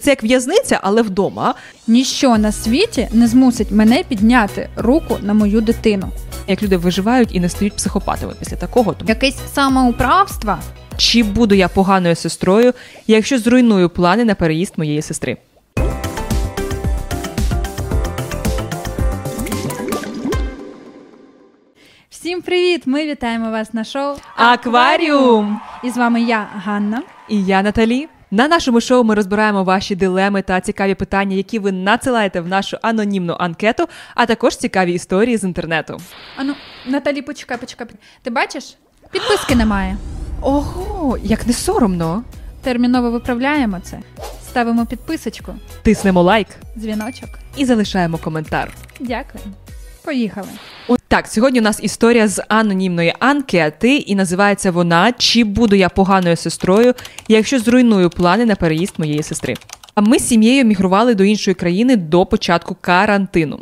Це як в'язниця, але вдома. Ніщо на світі не змусить мене підняти руку на мою дитину. Як люди виживають і не стають психопатами після такого. Тому Якесь самоуправство. чи буду я поганою сестрою, якщо зруйную плани на переїзд моєї сестри? Всім привіт! Ми вітаємо вас на шоу Акваріум! І з вами я, Ганна. І я Наталі. На нашому шоу ми розбираємо ваші дилеми та цікаві питання, які ви надсилаєте в нашу анонімну анкету, а також цікаві історії з інтернету. Ану, Наталі, почекай, почекай. Ти бачиш? Підписки немає. Ого, як не соромно. Терміново виправляємо це. Ставимо підписочку, Тиснемо лайк дзвіночок. і залишаємо коментар. Дякую. Поїхали. Так, сьогодні у нас історія з анонімної анкети, і називається вона Чи буду я поганою сестрою, якщо зруйную плани на переїзд моєї сестри? А ми з сім'єю мігрували до іншої країни до початку карантину.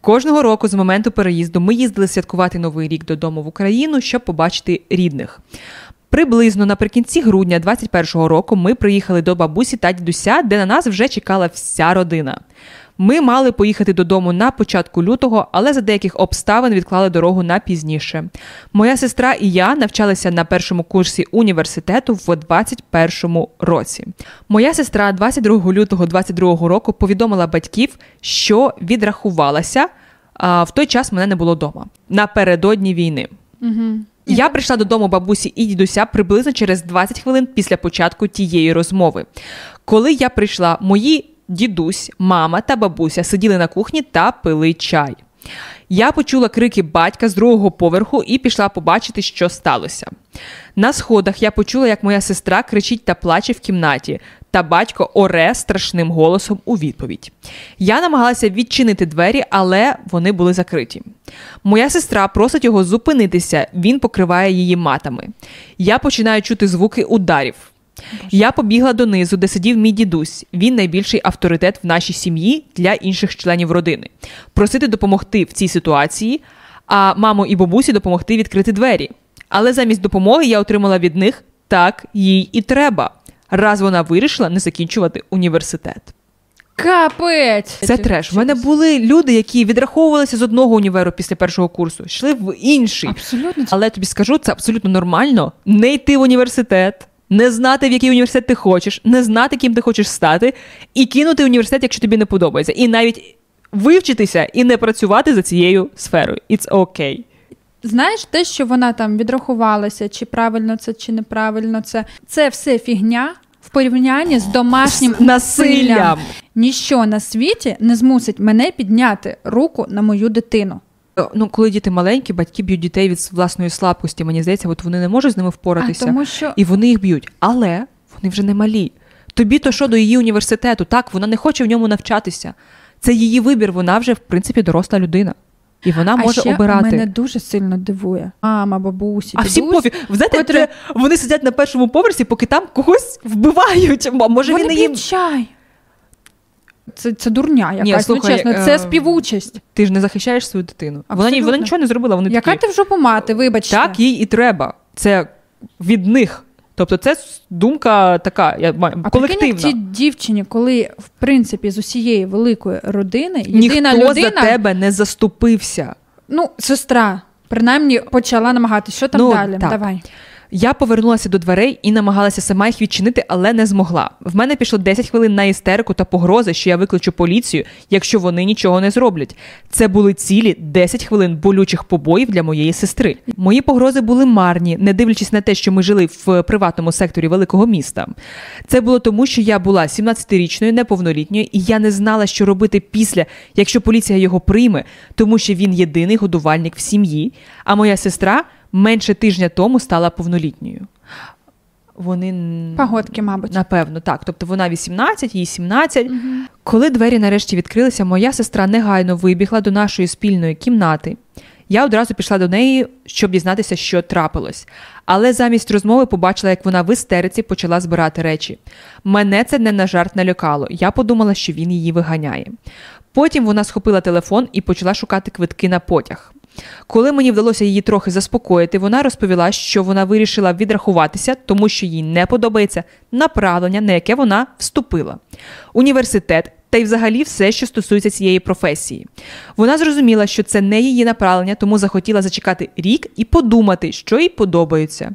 Кожного року з моменту переїзду ми їздили святкувати новий рік додому в Україну, щоб побачити рідних. Приблизно наприкінці грудня 21-го року ми приїхали до бабусі та дідуся, де на нас вже чекала вся родина. Ми мали поїхати додому на початку лютого, але за деяких обставин відклали дорогу на пізніше. Моя сестра і я навчалися на першому курсі університету в 21-му році. Моя сестра 22 лютого 22 року повідомила батьків, що відрахувалася. А в той час мене не було вдома напередодні війни. Угу. Я прийшла додому бабусі і дідуся приблизно через 20 хвилин після початку тієї розмови. Коли я прийшла, мої дідусь, мама та бабуся сиділи на кухні та пили чай. Я почула крики батька з другого поверху і пішла побачити, що сталося. На сходах я почула, як моя сестра кричить та плаче в кімнаті, та батько оре страшним голосом у відповідь. Я намагалася відчинити двері, але вони були закриті. Моя сестра просить його зупинитися, він покриває її матами. Я починаю чути звуки ударів. Я побігла донизу, де сидів мій дідусь. Він найбільший авторитет в нашій сім'ї для інших членів родини. Просити допомогти в цій ситуації, а маму і бабусі допомогти відкрити двері. Але замість допомоги я отримала від них так їй і треба, раз вона вирішила не закінчувати університет. Капець! Це треш. У мене були люди, які відраховувалися з одного універу після першого курсу, йшли в інший. Абсолютно. Але я тобі скажу, це абсолютно нормально не йти в університет, не знати, в який університет ти хочеш, не знати, ким ти хочеш стати, і кинути університет, якщо тобі не подобається. І навіть вивчитися і не працювати за цією сферою. It's okay. Знаєш, те, що вона там відрахувалася, чи правильно це, чи неправильно це, це все фігня в порівнянні з домашнім насиллям. Ніщо на світі не змусить мене підняти руку на мою дитину. Ну, коли діти маленькі, батьки б'ють дітей від власної слабкості. Мені здається, от вони не можуть з ними впоратися, А, тому що і вони їх б'ють. Але вони вже не малі. Тобі то що до її університету? Так, вона не хоче в ньому навчатися. Це її вибір. Вона вже в принципі доросла людина. І вона може ще обирати. мене дуже сильно дивує. Мама, бабусі, А всі пофіг. Знаєте, це вони сидять на першому поверсі, поки там когось вбивають. Може Вони він не їм. чай. Це, це дурня якась, Ні, слухай, ну чесно, е, це співучасть. Ти ж не захищаєш свою дитину. Вона, Абсолютно. вона нічого не зробила. Вони Яка такі, ти в жопу мати, вибачте. так їй і треба. Це від них. Тобто, це думка така, я маю, А колективна. цій дівчині, коли в принципі з усієї великої родини єдина Ніхто людина, за тебе не заступився. ну сестра, принаймні почала намагатися. Що там Ну, далі? так. Давай. Я повернулася до дверей і намагалася сама їх відчинити, але не змогла. В мене пішло 10 хвилин на істерику та погрози, що я викличу поліцію, якщо вони нічого не зроблять. Це були цілі 10 хвилин болючих побоїв для моєї сестри. Мої погрози були марні, не дивлячись на те, що ми жили в приватному секторі великого міста. Це було тому, що я була 17-річною, неповнолітньою, і я не знала, що робити після, якщо поліція його прийме, тому що він єдиний годувальник в сім'ї, а моя сестра менше тижня тому стала повнолітньою. Вони Погодки, мабуть. Напевно, так. Тобто вона 18, їй 17. Коли двері нарешті відкрилися, моя сестра негайно вибігла до нашої спільної кімнати. Я одразу пішла до неї, щоб дізнатися, що трапилось. Але замість розмови побачила, як вона в істериці почала збирати речі. Мене це не на жарт налякало. Я подумала, що він її виганяє. Потім вона схопила телефон і почала шукати квитки на потяг. Коли мені вдалося її трохи заспокоїти, вона розповіла, що вона вирішила відрахуватися, тому що їй не подобається направлення, на яке вона вступила. Університет. Та й взагалі все, що стосується цієї професії. Вона зрозуміла, що це не її направлення, тому захотіла зачекати рік і подумати, що їй подобається.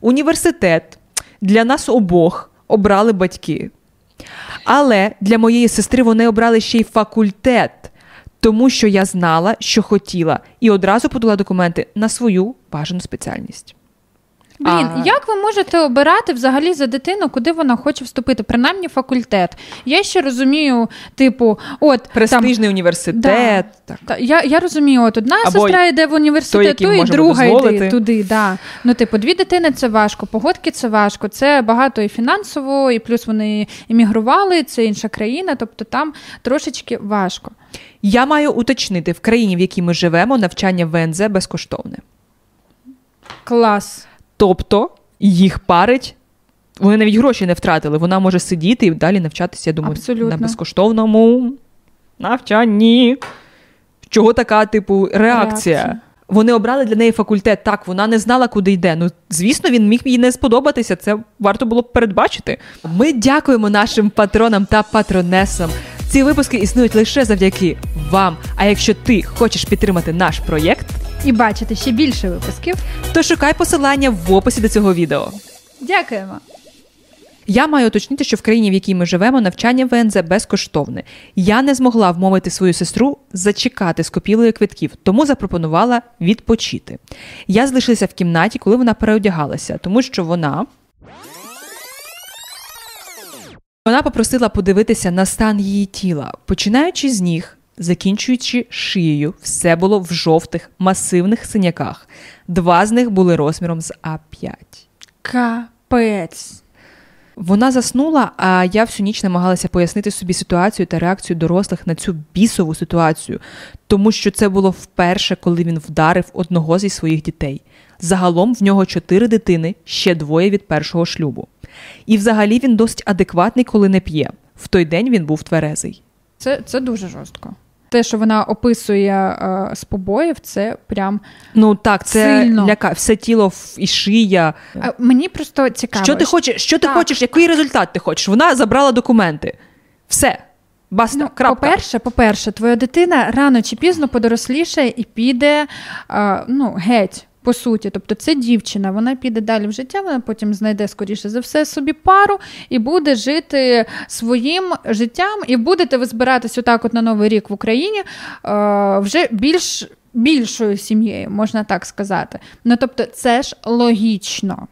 Університет для нас обох обрали батьки. Але для моєї сестри вони обрали ще й факультет, тому що я знала, що хотіла, і одразу подала документи на свою бажану спеціальність. Блін, А- як ви можете обирати взагалі за дитину, куди вона хоче вступити? Принаймні факультет. Я ще розумію, типу, от там, Престижний університет. Так. Та, я, я розумію, от одна Або сестра йде в університет, той, то і друга йде туди. Да. Ну, типу, дві дитини це важко, погодки це важко, це багато і фінансово, і плюс вони емігрували, це інша країна, тобто там трошечки важко. Я маю уточнити, в країні, в якій ми живемо, навчання в ВНЗ безкоштовне. Клас. Тобто їх парить. Вони навіть гроші не втратили. Вона може сидіти і далі навчатися, я думаю, Абсолютно. на безкоштовному навчанні. Чого така, типу, реакція? Реакція. Вони обрали для неї факультет. Так, вона не знала, куди йде. Ну, звісно, він міг їй не сподобатися. Це варто було б передбачити. Ми дякуємо нашим патронам та патронесам. Ці випуски існують лише завдяки вам. А якщо ти хочеш підтримати наш проєкт, І бачите ще більше випусків. то шукай посилання в описі до цього відео. Дякуємо. Я маю уточнити, що в країні, в якій ми живемо, навчання ВНЗ безкоштовне. Я не змогла вмовити свою сестру зачекати з копілою квитків, тому запропонувала відпочити. Я залишилася в кімнаті, коли вона переодягалася, тому що вона. Вона попросила подивитися на стан її тіла, починаючи з ніг, закінчуючи шиєю, все було в жовтих масивних синяках. Два з них були розміром з А5. Капець. Вона заснула, а я всю ніч намагалася пояснити собі ситуацію та реакцію дорослих на цю бісову ситуацію, тому що це було вперше, коли він вдарив одного зі своїх дітей. Загалом в нього чотири дитини, ще двоє від першого шлюбу. І взагалі він досить адекватний, коли не п'є. В той день він був тверезий. Це, це дуже жорстко. Те, що вона описує е, з побоїв, це прям. Ну так, це Сильно. ляка, все тіло і шия. А мені просто цікаво. Що ти хочеш? Що ти Так. хочеш? Який результат ти хочеш? Вона забрала документи. Все. Баста. Ну, крапка. по-перше, по-перше, твоя дитина рано чи пізно подоросліше і піде е, ну, геть. По суті, тобто це дівчина, вона піде далі в життя, вона потім знайде, скоріше за все, собі пару і буде жити своїм життям, і будете ви збиратись отак от на Новий рік в Україні е, вже більш більшою сім'єю, можна так сказати. Ну тобто, це ж логічно.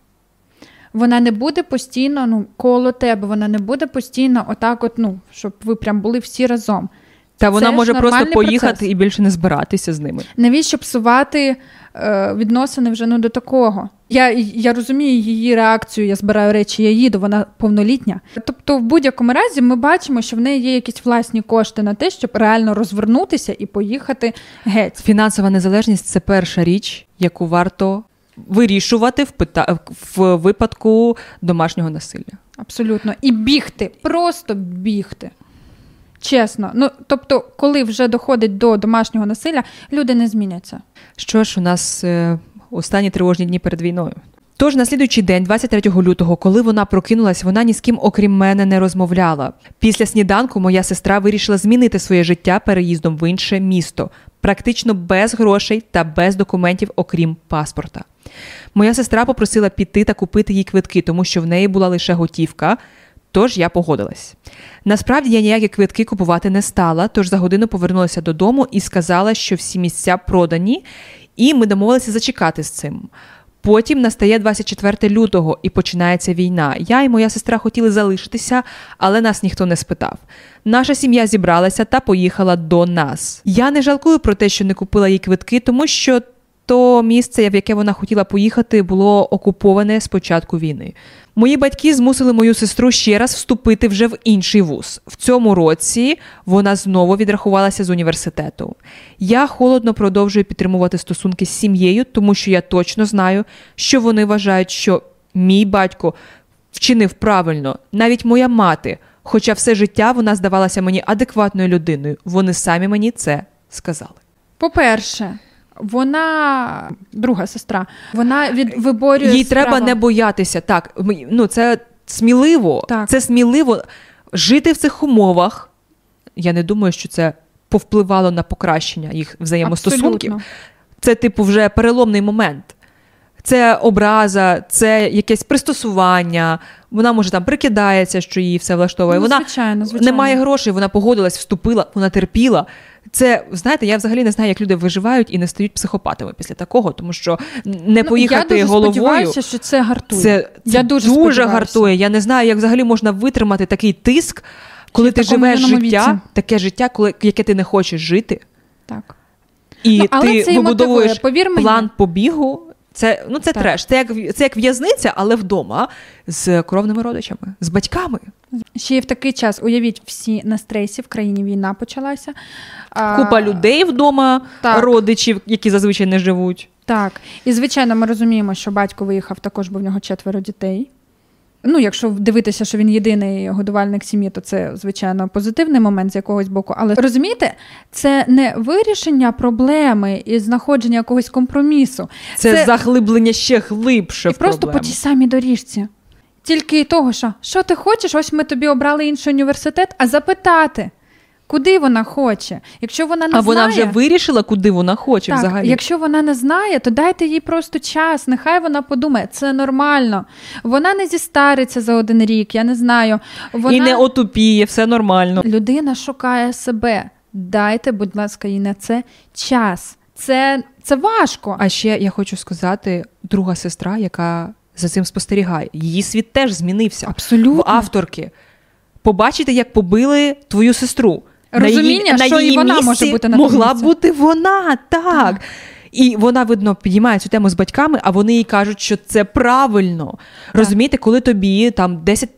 Вона не буде постійно ну, коло тебе, вона не буде постійно отак, от, ну, щоб ви прям були всі разом. Та вона Це ж може просто поїхати процес. і більше не збиратися з ними. Навіщо псувати відносини вже ну, до такого? Я, я розумію її реакцію, я збираю речі, я їду, вона повнолітня. Тобто, в будь-якому разі ми бачимо, що в неї є якісь власні кошти на те, щоб реально розвернутися і поїхати геть. Фінансова незалежність це перша річ, яку варто вирішувати в, пита... в випадку домашнього насилля. Абсолютно. І бігти, просто бігти. Чесно. Ну, тобто, коли вже доходить до домашнього насилля, люди не зміняться. Що ж, у нас е, останні тривожні дні перед війною. Тож на слідуючий день, 23 лютого, коли вона прокинулась, вона ні з ким, окрім мене, не розмовляла. Після сніданку моя сестра вирішила змінити своє життя переїздом в інше місто, практично без грошей та без документів, окрім паспорта. Моя сестра попросила піти та купити їй квитки, тому що в неї була лише готівка. Тож я погодилась. Насправді я ніякі квитки купувати не стала, тож за годину повернулася додому і сказала, що всі місця продані, і ми домовилися зачекати з цим. Потім настає 24 лютого і починається війна. Я і моя сестра хотіли залишитися, але нас ніхто не спитав. Наша сім'я зібралася та поїхала до нас. Я не жалкую про те, що не купила їй квитки, тому що то місце, в яке вона хотіла поїхати, було окуповане з початку війни. Мої батьки змусили мою сестру ще раз вступити вже в інший вуз. В цьому році вона знову відрахувалася з університету. Я холодно продовжую підтримувати стосунки з сім'єю, тому що я точно знаю, що вони вважають, що мій батько вчинив правильно, навіть моя мати. Хоча все життя вона здавалася мені адекватною людиною. Вони самі мені це сказали. По-перше, вона друга сестра, вона від виборює їй справа. треба не боятися. Так, ну це сміливо. Так. Це сміливо жити в цих умовах. Я не думаю, що це повпливало на покращення їх взаємостосунків. Абсолютно. Це, типу, вже переломний момент. Це образа, це якесь пристосування. Вона може там прикидається, що її все влаштовує. Ну, вона звичайно, звичайно. не має грошей, вона погодилась, вступила, вона терпіла. Це знаєте, я взагалі не знаю, як люди виживають і не стають психопатами після такого, тому що не Ну, поїхати я дуже головою. сподіваюся, що це гартує. Це, це я дуже, дуже гартує. Я не знаю, як взагалі можна витримати такий тиск, коли Чи ти живеш життя, віці. таке життя, коли яке ти не хочеш жити, Так. і Ну, але ти це вибудовуєш мотивує, повір мені. план побігу. Це ну це Так. треш. Це як це як в'язниця, але вдома з кровними родичами, з батьками. Ще й в такий час, уявіть, всі на стресі, в країні війна почалася. А, Купа людей вдома, так. родичів, які зазвичай не живуть. Так. І звичайно, ми розуміємо, що батько виїхав також, бо в нього четверо дітей. Ну, якщо дивитися, що він єдиний годувальник сім'ї, то це, звичайно, позитивний момент з якогось боку. Але розумієте, це не вирішення проблеми і знаходження якогось компромісу. Це, Це- заглиблення ще глибше І в просто проблему. по тій самій доріжці. Тільки і того, що що ти хочеш, ось ми тобі обрали інший університет, а запитати, куди вона хоче. Якщо вона не а вона вже вирішила, куди вона хоче так, взагалі. якщо вона не знає, то дайте їй просто час. Нехай вона подумає, це нормально. Вона не зістариться за один рік, я не знаю. Вона... І не отупіє, все нормально. Людина шукає себе. Дайте, будь ласка, їй на це час. Це, це важко. А ще я хочу сказати, друга сестра, яка за цим спостерігає, її світ теж змінився. Абсолютно. В авторки. Побачите, як побили твою сестру. Розуміння, на її, що на і її вона місці може бути на тому могла місці. бути вона, так. І вона, видно, підіймає цю тему з батьками, а вони їй кажуть, що це правильно. Розумієте, коли тобі там 10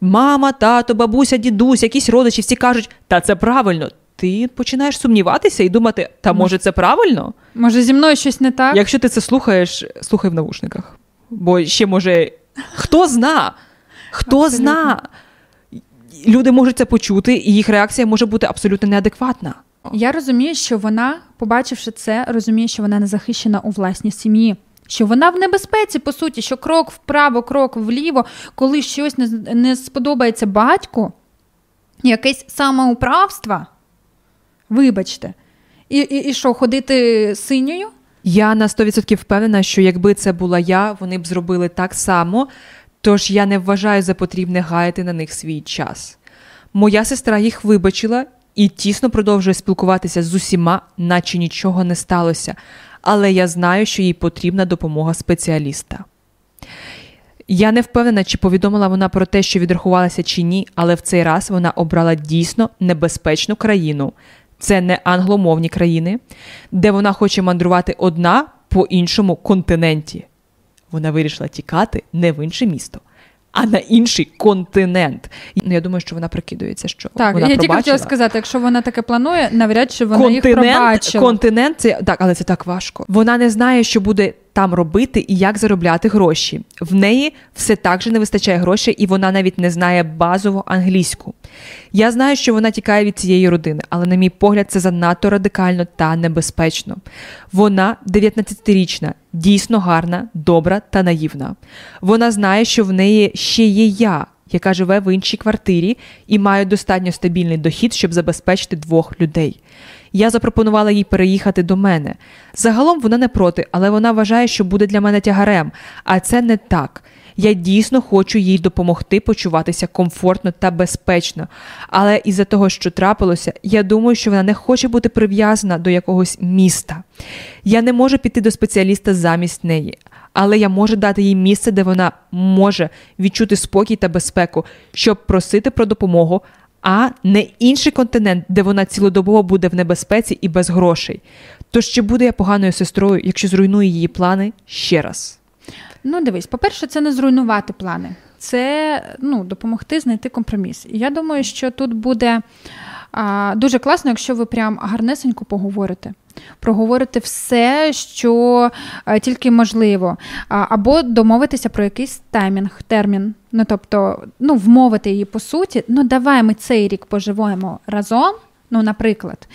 мама, тато, бабуся, дідусь, якісь родичі, всі кажуть, та це правильно. Ти починаєш сумніватися і думати, та може це правильно? Може, зі мною щось не так? Якщо ти це слухаєш, слухай в навушниках. Бо ще може. Хто зна? Хто Абсолютно. зна? Люди можуть це почути, і їх реакція може бути абсолютно неадекватна. Я розумію, що вона, побачивши це, розуміє, що вона не захищена у власній сім'ї. Що вона в небезпеці, по суті, що крок вправо, крок вліво, коли щось не, не сподобається батьку, якесь самоуправство, вибачте, і, і, і що, ходити синьою? Я на 100% впевнена, що якби це була я, вони б зробили так само. Тож я не вважаю за потрібне гаяти на них свій час. Моя сестра їх вибачила і тісно продовжує спілкуватися з усіма, наче нічого не сталося. Але я знаю, що їй потрібна допомога спеціаліста. Я не впевнена, чи повідомила вона про те, що відрахувалася чи ні, але в цей раз вона обрала дійсно небезпечну країну. Це не англомовні країни, де вона хоче мандрувати одна по іншому континенті. Вона вирішила тікати не в інше місто, а на інший континент. І, Ну, я думаю, що вона прикидується, що Так, вона я тільки хотіла сказати, якщо вона таке планує, навряд чи вона їх континент, пробачила. континент це так, але це так важко. Вона не знає, що буде там робити і як заробляти гроші. В неї все так же не вистачає грошей, і вона навіть не знає базову англійську. Я знаю, що вона тікає від цієї родини, але, на мій погляд, це занадто радикально та небезпечно. Вона 19-річна, дійсно гарна, добра та наївна. Вона знає, що в неї ще є я, яка живе в іншій квартирі і має достатньо стабільний дохід, щоб забезпечити двох людей. Я запропонувала їй переїхати до мене. Загалом вона не проти, але вона вважає, що буде для мене тягарем. А це не так. Я дійсно хочу їй допомогти почуватися комфортно та безпечно. Але із-за того, що трапилося, я думаю, що вона не хоче бути прив'язана до якогось міста. Я не можу піти до спеціаліста замість неї, але я можу дати їй місце, де вона може відчути спокій та безпеку, щоб просити про допомогу, а не інший континент, де вона цілодобово буде в небезпеці і без грошей. Тож чи буду я поганою сестрою, якщо зруйную її плани ще раз? Ну, дивись, по-перше, це не зруйнувати плани, це ну, допомогти знайти компроміс. І я думаю, що тут буде а, дуже класно, якщо ви прям гарнесенько поговорите. Проговорити все, що тільки можливо, або домовитися про якийсь таймінг, термін. Ну, тобто, ну, вмовити її по суті, ну давай ми цей рік поживемо разом, Ну, наприклад,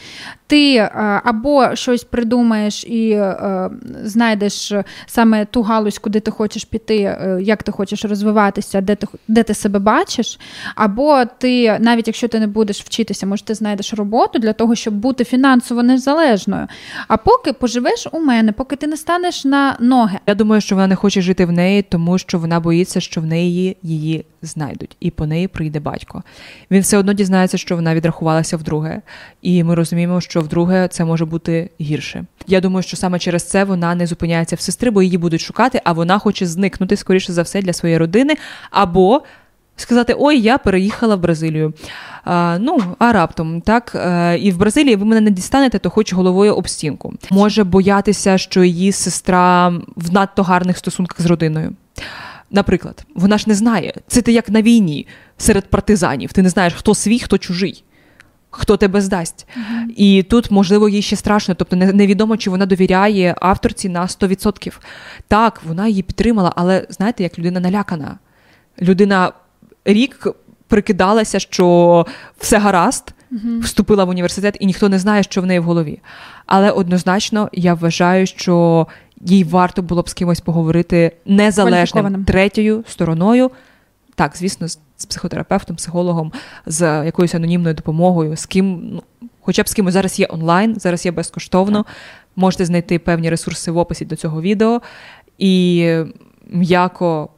ти е, або щось придумаєш і е, знайдеш саме ту галузь, куди ти хочеш піти, е, як ти хочеш розвиватися, де ти де ти себе бачиш, або ти, навіть якщо ти не будеш вчитися, може ти знайдеш роботу для того, щоб бути фінансово незалежною. А поки поживеш у мене, поки ти не станеш на ноги. Я думаю, що вона не хоче жити в неї, тому що вона боїться, що в неї її знайдуть, і по неї прийде батько. Він все одно дізнається, що вона відрахувалася вдруге, і ми розуміємо, що вдруге це може бути гірше. Я думаю, що саме через це вона не зупиняється в сестри, бо її будуть шукати, а вона хоче зникнути скоріше за все для своєї родини, або сказати: Ой, я переїхала в Бразилію. А, Ну, а раптом так е, і в Бразилії ви мене не дістанете, то хоч головою об стінку. Може боятися, що її сестра в надто гарних стосунках з родиною. Наприклад, вона ж не знає. Це ти як на війні серед партизанів. Ти не знаєш, хто свій, хто чужий хто тебе здасть. Uh-huh. І тут, можливо, їй ще страшно, тобто невідомо, чи вона довіряє авторці на 100%. Так, вона її підтримала, але знаєте, як людина налякана. Людина рік прикидалася, що все гаразд, uh-huh. вступила в університет, і ніхто не знає, що в неї в голові. Але однозначно я вважаю, що їй варто було б з кимось поговорити незалежним третьою стороною. Так, звісно, з психотерапевтом, психологом, з якоюсь анонімною допомогою, з ким, ну, хоча б з кимось зараз є онлайн, зараз є безкоштовно. Можете знайти певні ресурси в описі до цього відео і м'яко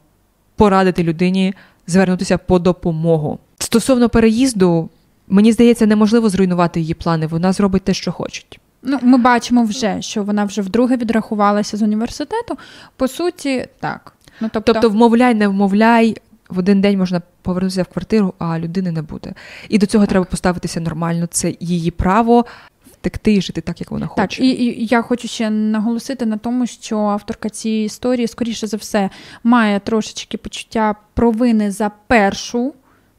порадити людині звернутися по допомогу. Стосовно переїзду, мені здається, неможливо зруйнувати її плани. Вона зробить те, що хочуть. Ну, ми бачимо вже, що вона вже вдруге відрахувалася з університету. По суті, так. Ну, Тобто, тобто вмовляй, не вмовляй, в один день можна повернутися в квартиру, а людини не буде. І до цього так. треба поставитися нормально. Це її право. Втекти і жити так, як вона хоче. Так, і, і я хочу ще наголосити на тому, що авторка цієї історії, скоріше за все, має трошечки почуття провини за першу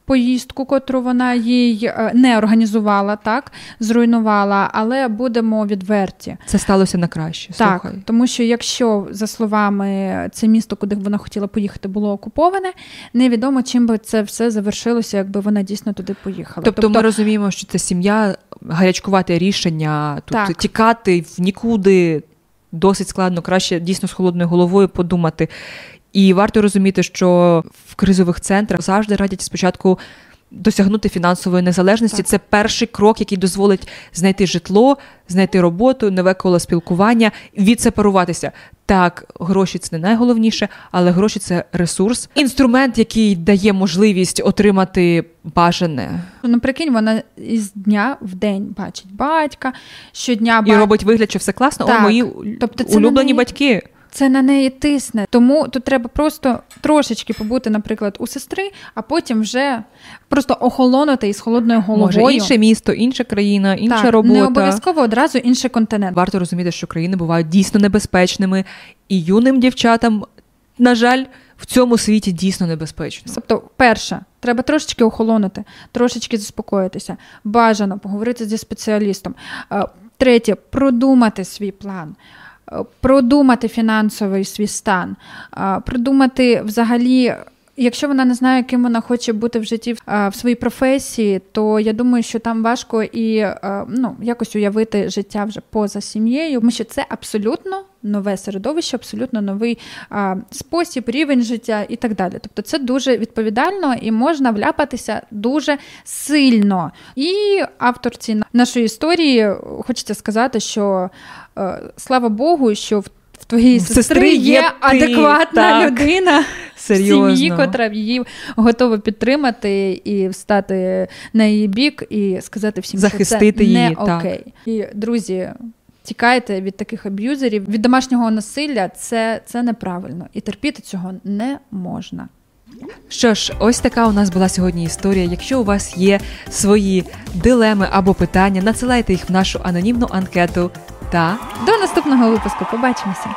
поїздку, котру вона їй е, не організувала, так зруйнувала, але будемо відверті. Це сталося на краще. Так, Слухай. тому що якщо за словами це місто, куди вона хотіла поїхати, було окуповане, невідомо чим би це все завершилося, якби вона дійсно туди поїхала. Тобто, тобто ми розуміємо, що це сім'я гарячкувате рішення тут так. тікати в нікуди. Досить складно, краще дійсно з холодною головою подумати. І варто розуміти, що в кризових центрах завжди радять спочатку. Досягнути фінансової незалежності так. це перший крок, який дозволить знайти житло, знайти роботу, нове коло спілкування, відсепаруватися. Так, гроші це не найголовніше, але гроші це ресурс, інструмент, який дає можливість отримати бажане. Ну, прикинь, вона із дня в день бачить батька щодня бать... і робить вигляд, що все класно. Так. О, мої тобто, це улюблені неї... батьки це на неї тисне. Тому тут треба просто трошечки побути, наприклад, у сестри, а потім вже просто охолонути із холодною головою. Може, інше місто, інша країна, інша так, робота. Не обов'язково одразу інший континент. Варто розуміти, що країни бувають дійсно небезпечними, і юним дівчатам, на жаль, в цьому світі дійсно небезпечно. Тобто, перше, треба трошечки охолонути, трошечки заспокоїтися, бажано поговорити зі спеціалістом. Е, третє продумати свій план. Продумати фінансовий свій стан, продумати взагалі. Якщо вона не знає, ким вона хоче бути в житті в своїй професії, то я думаю, що там важко і ну, якось уявити життя вже поза сім'єю, тому що це абсолютно нове середовище, абсолютно новий а, спосіб, рівень життя і так далі. Тобто це дуже відповідально і можна вляпатися дуже сильно. І авторці нашої історії хочеться сказати, що е, слава Богу, що в в твоїй сестри, сестри є, є адекватна так. людина Серйозно. сім'ї, котра її готова підтримати і встати на її бік, і сказати всім, Захистити що це її, не окей. Так. І друзі, тікайте від таких аб'юзерів, від домашнього насилля це, це неправильно, і терпіти цього не можна. Що ж, ось така у нас була сьогодні історія. Якщо у вас є свої дилеми або питання, надсилайте їх в нашу анонімну анкету. Та до наступного випуску. Побачимося.